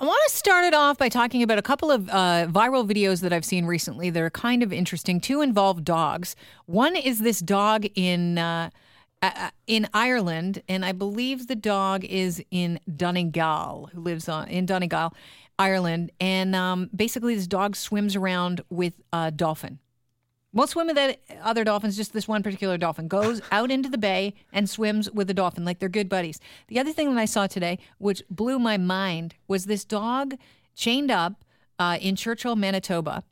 I want to start it off by talking about a couple of uh, viral videos that I've seen recently that are kind of interesting. Two involve dogs. One is this dog in uh, uh, in Ireland, and I believe the dog is in Donegal, who lives on in Donegal, Ireland. And um, basically, this dog swims around with a dolphin. Won't swim with that other dolphins, just this one particular dolphin. Goes out into the bay and swims with the dolphin like they're good buddies. The other thing that I saw today, which blew my mind, was this dog chained up uh, in Churchill, Manitoba.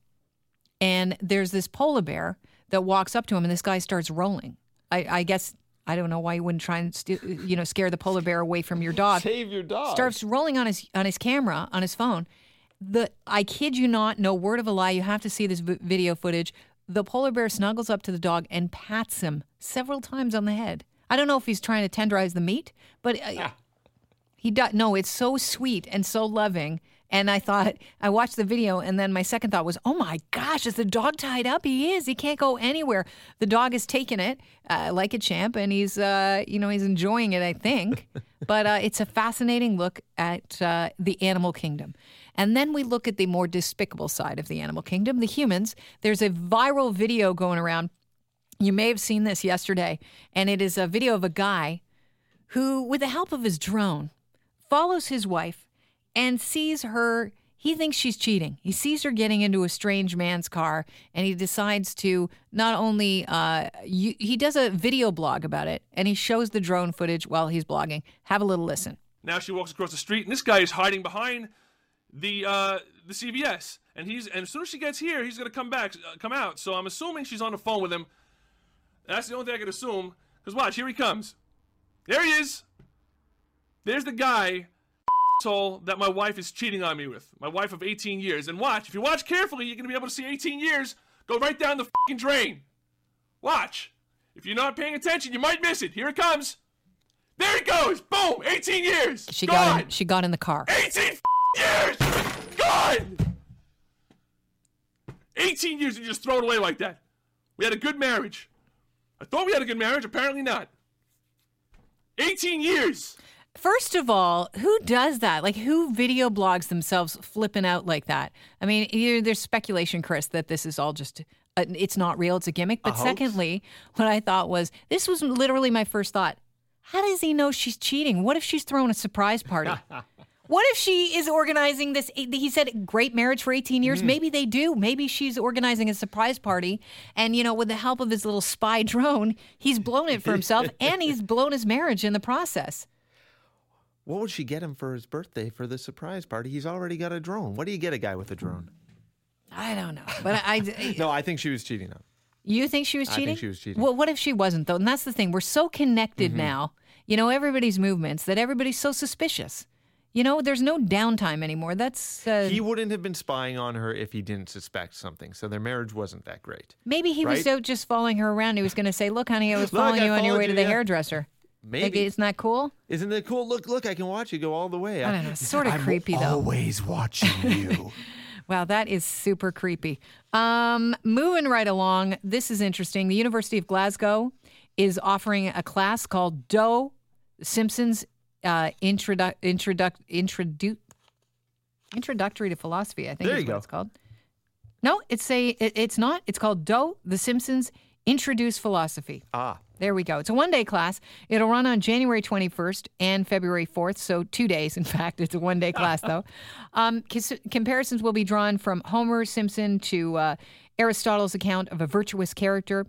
And there's this polar bear that walks up to him, and this guy starts rolling. I, I guess I don't know why you wouldn't try and st- you know scare the polar bear away from your dog. Save your dog. Starts rolling on his on his camera on his phone. The I kid you not, no word of a lie. You have to see this v- video footage. The polar bear snuggles up to the dog and pats him several times on the head. I don't know if he's trying to tenderize the meat, but uh, he does. No, it's so sweet and so loving. And I thought, I watched the video, and then my second thought was, oh my gosh, is the dog tied up? He is. He can't go anywhere. The dog has taken it uh, like a champ, and he's, uh, you know, he's enjoying it, I think. but uh, it's a fascinating look at uh, the animal kingdom. And then we look at the more despicable side of the animal kingdom, the humans. There's a viral video going around. You may have seen this yesterday, and it is a video of a guy who, with the help of his drone, follows his wife and sees her. He thinks she's cheating. He sees her getting into a strange man's car, and he decides to not only uh, you, he does a video blog about it, and he shows the drone footage while he's blogging. Have a little listen. Now she walks across the street, and this guy is hiding behind the uh, the CVS, and he's and as soon as she gets here, he's gonna come back, uh, come out. So I'm assuming she's on the phone with him. That's the only thing I can assume. Cause watch, here he comes. There he is. There's the guy asshole that my wife is cheating on me with. My wife of 18 years. And watch, if you watch carefully, you're gonna be able to see 18 years go right down the fucking drain. Watch. If you're not paying attention, you might miss it. Here it comes. There it goes. Boom. 18 years. She Gone. got in, she got in the car. 18 years! Gone! 18 years and just throw it away like that. We had a good marriage. I thought we had a good marriage, apparently not. 18 years! First of all, who does that? Like, who video blogs themselves flipping out like that? I mean, there's speculation, Chris, that this is all just, uh, it's not real, it's a gimmick. But hoax? secondly, what I thought was, this was literally my first thought. How does he know she's cheating? What if she's throwing a surprise party? What if she is organizing this? He said great marriage for 18 years. Maybe they do. Maybe she's organizing a surprise party. And, you know, with the help of his little spy drone, he's blown it for himself and he's blown his marriage in the process. What would she get him for his birthday for the surprise party? He's already got a drone. What do you get a guy with a drone? I don't know. But I, I- No, I think she was cheating on. you think she was cheating? I think she was cheating. Well, what if she wasn't, though? And that's the thing. We're so connected now, you know, everybody's movements that everybody's so suspicious. You know, there's no downtime anymore. That's uh, He wouldn't have been spying on her if he didn't suspect something. So their marriage wasn't that great. maybe he was out just following her around. He was going to say, "Look, honey, I was Look, following I you on your way to the yeah. hairdresser." Maybe. Like, isn't that cool? Isn't it cool? Look, look, I can watch you go all the way. I don't know. It's sort of creepy, though. always watching you. Wow, that is super creepy. Um, moving right along, this is interesting. The University of Glasgow is offering a class called D'oh Simpson's uh, introdu- introduc- introdu- Introductory to Philosophy. I think There is you what go. it's called. No, it's a it, it's not. It's called D'oh The Simpsons Introduce Philosophy. ah, There we go. It's a one day class. It'll run on January 21st and February 4th. So, two days, in fact. It's a one day class, though. Um, comparisons will be drawn from Homer Simpson to uh, Aristotle's account of a virtuous character.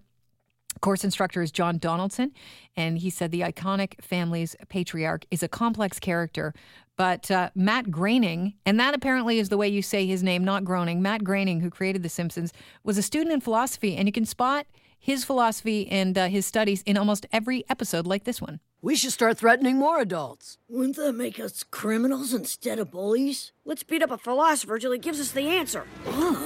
Course instructor is John Donaldson, and he said the iconic family's patriarch is a complex character. But uh, Matt Groening, and that apparently is the way you say his name, not Groening. Matt Groening, who created The Simpsons, was a student in philosophy, and you can spot his philosophy and uh, his studies in almost every episode like this one. We should start threatening more adults. Wouldn't that make us criminals instead of bullies? Let's beat up a philosopher till he gives us the answer.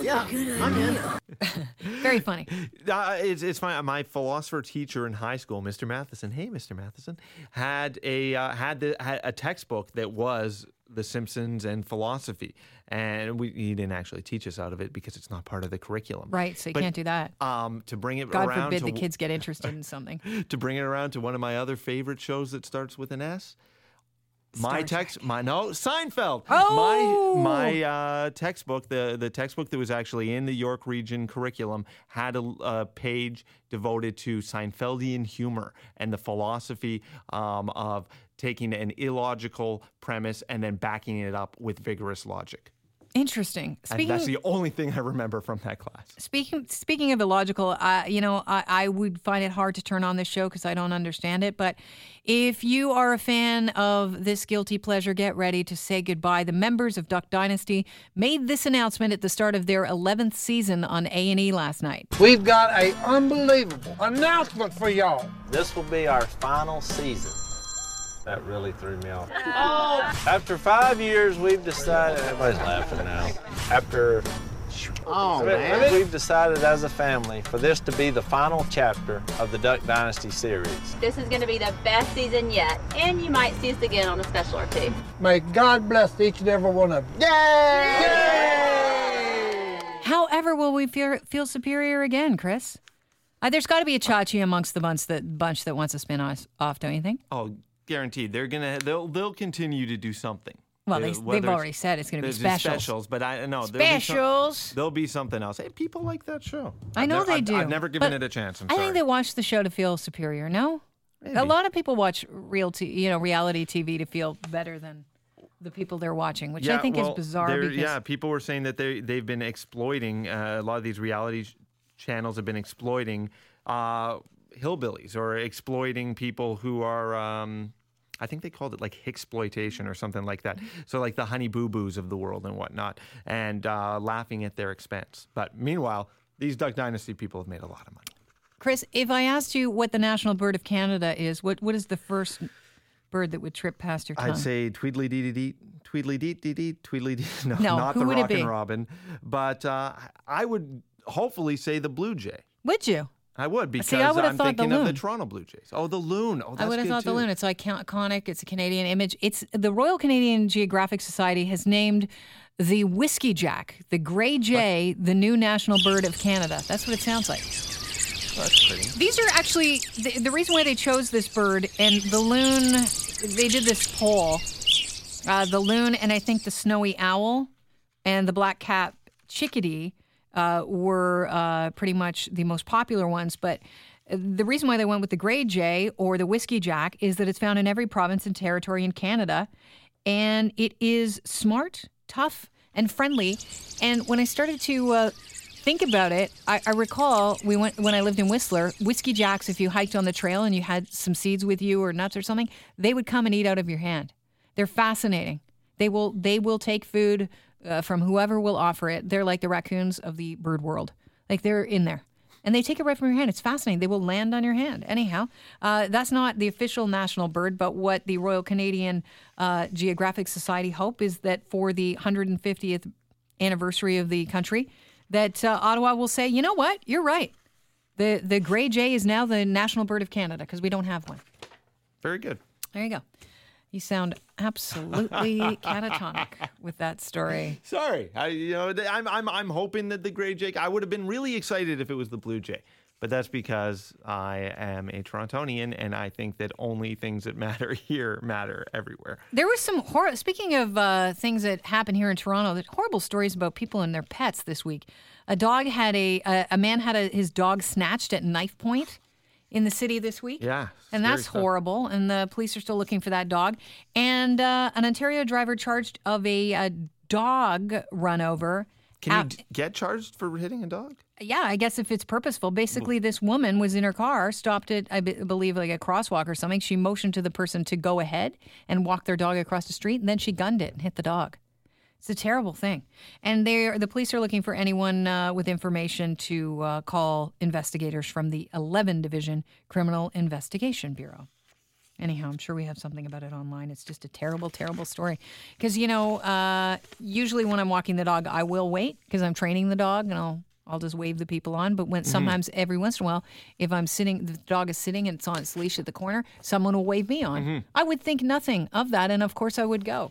Yeah, I'm in. Very funny. Uh, it's it's my my philosopher teacher in high school, Mr. Matheson. Hey, Mr. Matheson, had a uh, had the had a textbook that was The Simpsons and philosophy, and we he didn't actually teach us out of it because it's not part of the curriculum. Right, so you But, can't do that. Um, to bring it God around forbid to the kids get interested in something. to bring it around to one of my other favorite shows that starts with an S. My text, my no Seinfeld. Oh! My my uh, textbook, the the textbook that was actually in the York Region curriculum, had a, a page devoted to Seinfeldian humor and the philosophy um, of taking an illogical premise and then backing it up with vigorous logic. Interesting. And that's the only thing I remember from that class. Speaking speaking of illogical, uh, you know, I, I would find it hard to turn on this show because I don't understand it. But if you are a fan of this guilty pleasure, get ready to say goodbye. The members of Duck Dynasty made this announcement at the start of their 11th season on A and E last night. We've got a unbelievable announcement for y'all. This will be our final season. That really threw me off. After five years, we've decided. Everybody's laughing now. After. Oh, man. We've decided as a family for this to be the final chapter of the Duck Dynasty series. This is going to be the best season yet, and you might see us again on a special or two. May God bless each and every one of you. Yay! Yay! However, will we feel, feel superior again, Chris? Uh, there's got to be a Chachi amongst the bunch that bunch that wants to spin us off, don't you think? Oh, guaranteed. They're gonna they'll they'll continue to do something. Well, Uh, they, they've already said it's going to be specials. specials, but I know there'll be some- Specials. There'll be something else. Hey, people like that show. I I've know they I've- do. I've never given it a chance. I'm I sorry. think they watch the show to feel superior. No, a lot of people watch real, t- you know, reality TV to feel better than the people they're watching, which I think well, is bizarre. Because yeah, people were saying that they they've been exploiting uh, a lot of these reality sh- channels have been exploiting uh, hillbillies or exploiting people who are. Um, I think they called it like exploitation or something like that. So like the honey boo boos of the world and whatnot, and uh, laughing at their expense. But meanwhile, these Duck Dynasty people have made a lot of money. Chris, if I asked you what the national bird of Canada is, what what is the first bird that would trip past your tongue? I'd say tweedly dee dee dee, tweedly dee dee dee, tweedly dee. No, No, not the Rockin' Robin, but uh, I would hopefully say the Blue Jay. would you? I would because I would've I'm thought the thinking of the. Toronto Blue Jays. Oh, the loon. Oh, that's I would have thought the loon. It's icon- iconic. It's a Canadian image. It's the Royal Canadian Geographic Society has named the whiskey jack, the gray jay, the new national bird of Canada. That's what it sounds like. That's pretty. These are actually the, the reason why they chose this bird and the loon. They did this poll. Uh, the loon and I think the snowy owl and the black cap chickadee uh, were uh, pretty much the most popular ones. But the reason why they went with the gray jay or the whiskey jack is that it's found in every province and territory in Canada, and it is smart, tough, and friendly. And when I started to uh, think about it, I, I recall we went when I lived in Whistler. Whiskey jacks, if you hiked on the trail and you had some seeds with you or nuts or something, they would come and eat out of your hand. They're fascinating. They will they will take food uh, from whoever will offer it. They're like the raccoons of the bird world. Like they're in there. And they take it right from your hand. It's fascinating. They will land on your hand. Anyhow, uh, that's not the official national bird, but what the Royal Canadian uh, Geographic Society hope is that for the 150th anniversary of the country, that uh, Ottawa will say, you know what, you're right. The the gray jay is now the national bird of Canada because we don't have one. Very good. There you go. You sound absolutely catatonic with that story. Sorry, I, you know, I'm, I'm, I'm hoping that the Gray Jake. I would have been really excited if it was the Blue Jay, but that's because I am a Torontonian and I think that only things that matter here matter everywhere. There was some hor- speaking of uh, things that happen here in Toronto. There's horrible stories about people and their pets this week. A dog had a a, a man had a, his dog snatched at knife point in the city this week. Yeah, and that's stuff. horrible. And the police are still looking for that dog. And uh, an Ontario driver charged of a, a dog run over. Can you d- get charged for hitting a dog? yeah, I guess if it's purposeful. Basically, this woman was in her car, stopped at, I believe, like a crosswalk or something. She motioned to the person to go ahead and walk their dog across the street, and then she gunned it and hit the dog. It's a terrible thing. And they the police are looking for anyone uh, with information to uh, call investigators from the 11 Division Criminal Investigation Bureau. Anyhow, I'm sure we have something about it online. It's just a terrible, terrible story. Because, you know, uh, usually when I'm walking the dog, I will wait because I'm training the dog and I'll. I'll just wave the people on, but when sometimes every once in a while, if I'm sitting, the dog is sitting and it's on its leash at the corner, someone will wave me on. I would think nothing of that, and of course I would go.